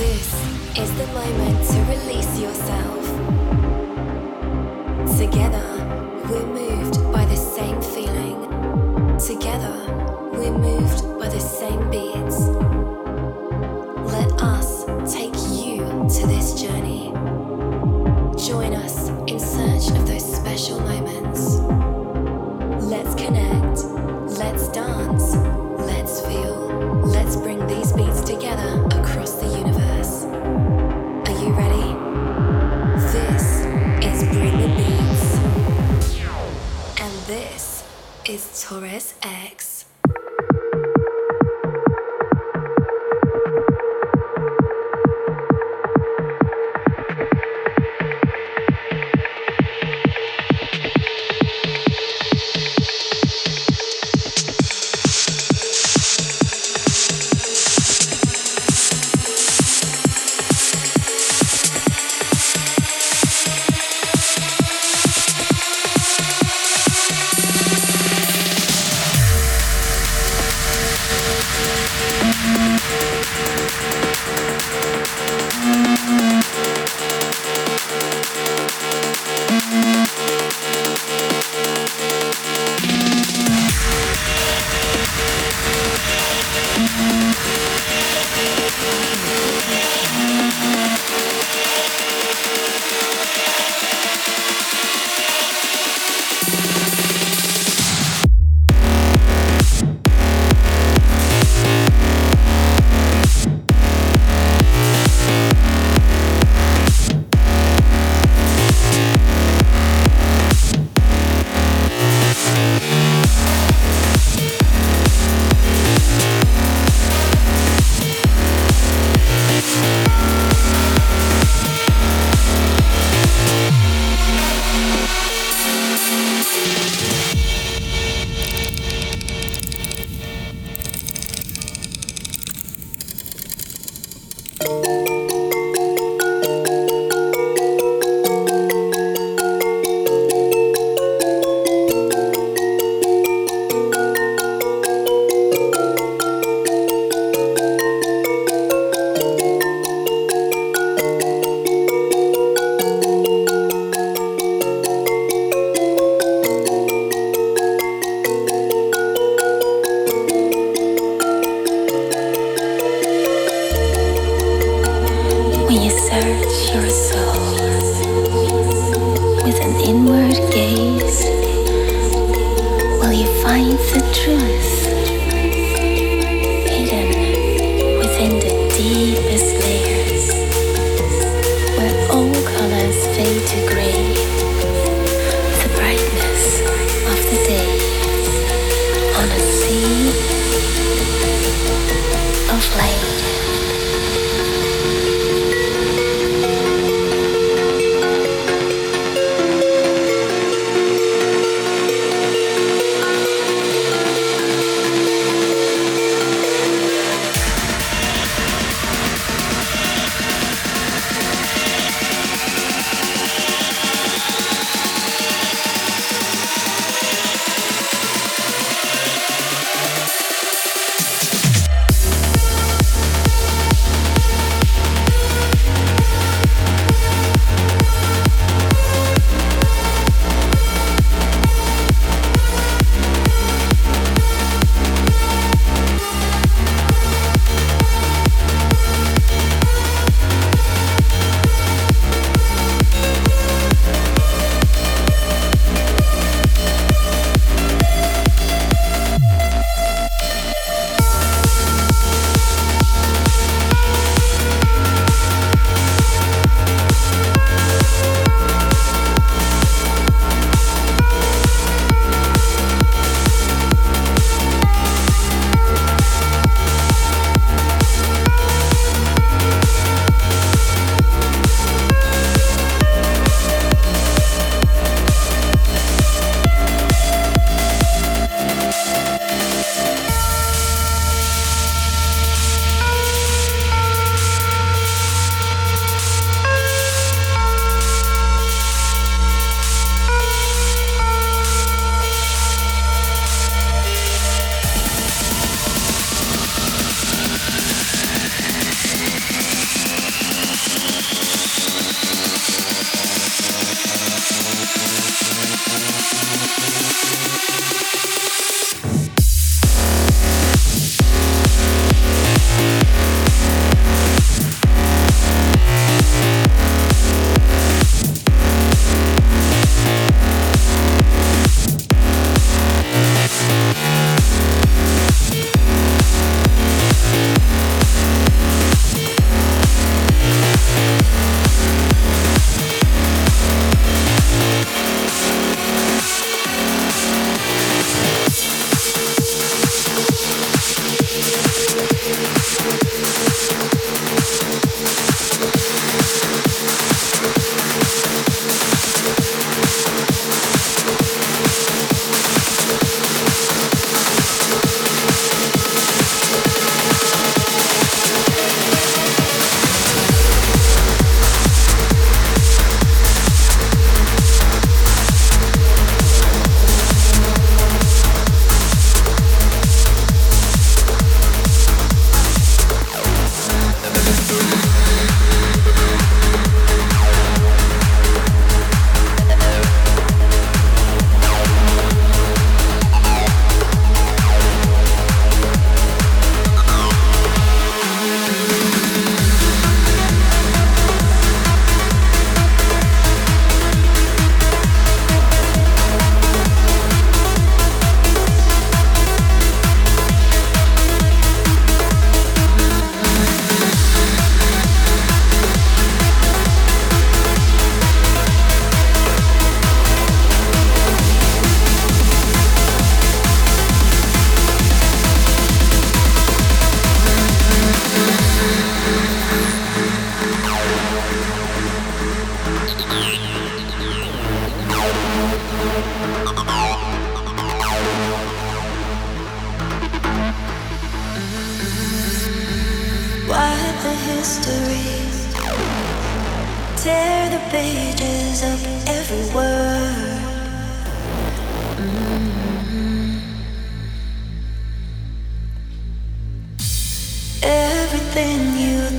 This is the moment to release yourself. Together, we're moved by the same feeling. Together, we're moved by the same beats. Let us take you to this journey. Join us in search of those special moments. Taurus X.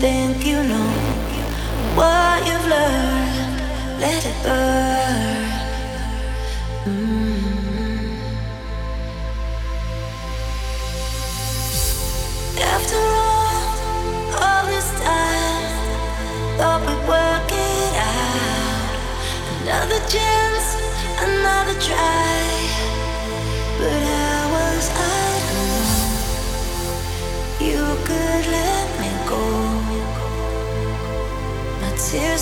think you know what you've learned. Let it burn.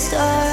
stars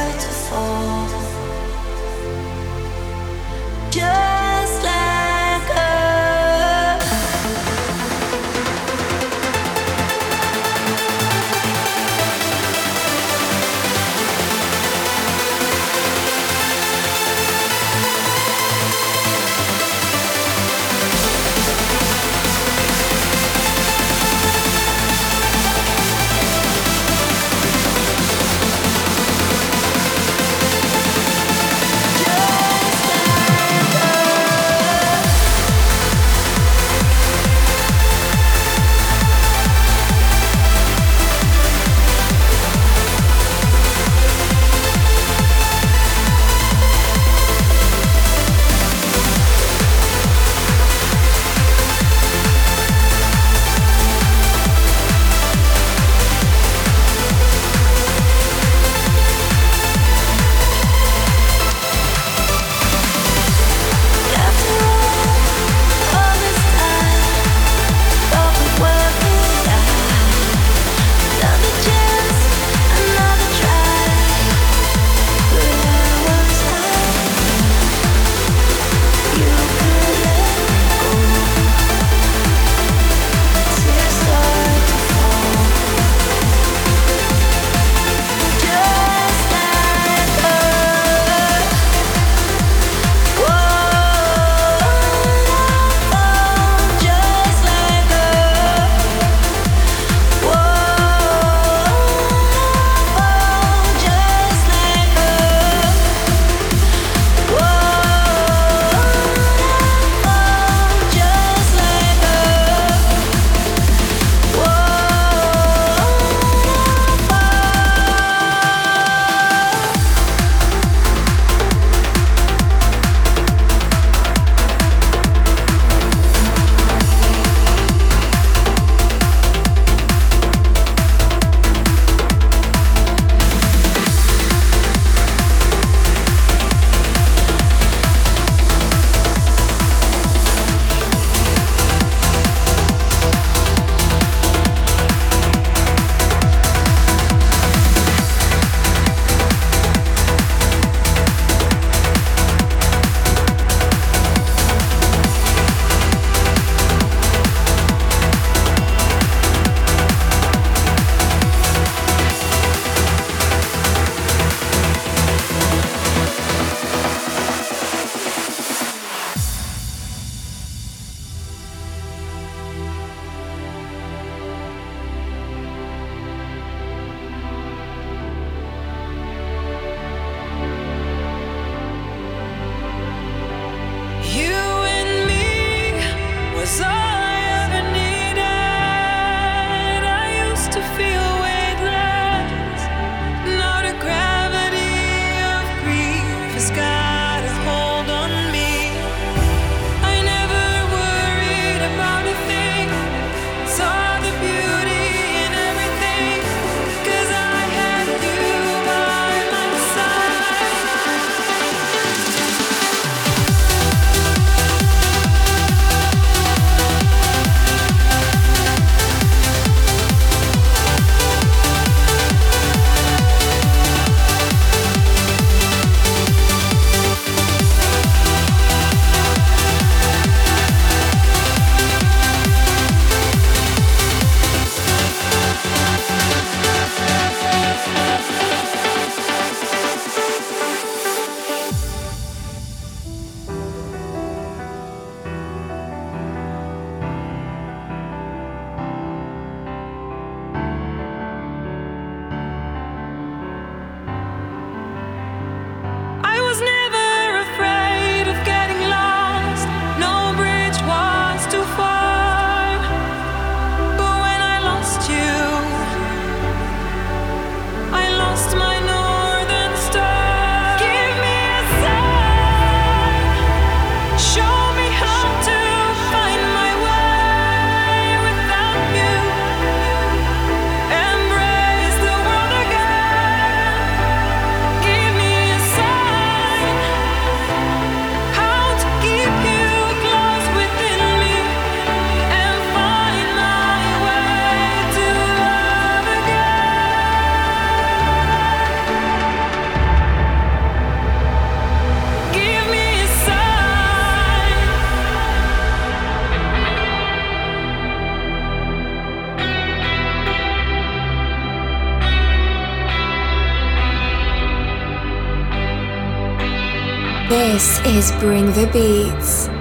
This is Bring the Beats.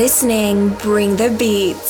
Listening Bring the Beats.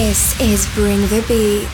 This is Bring the Beats.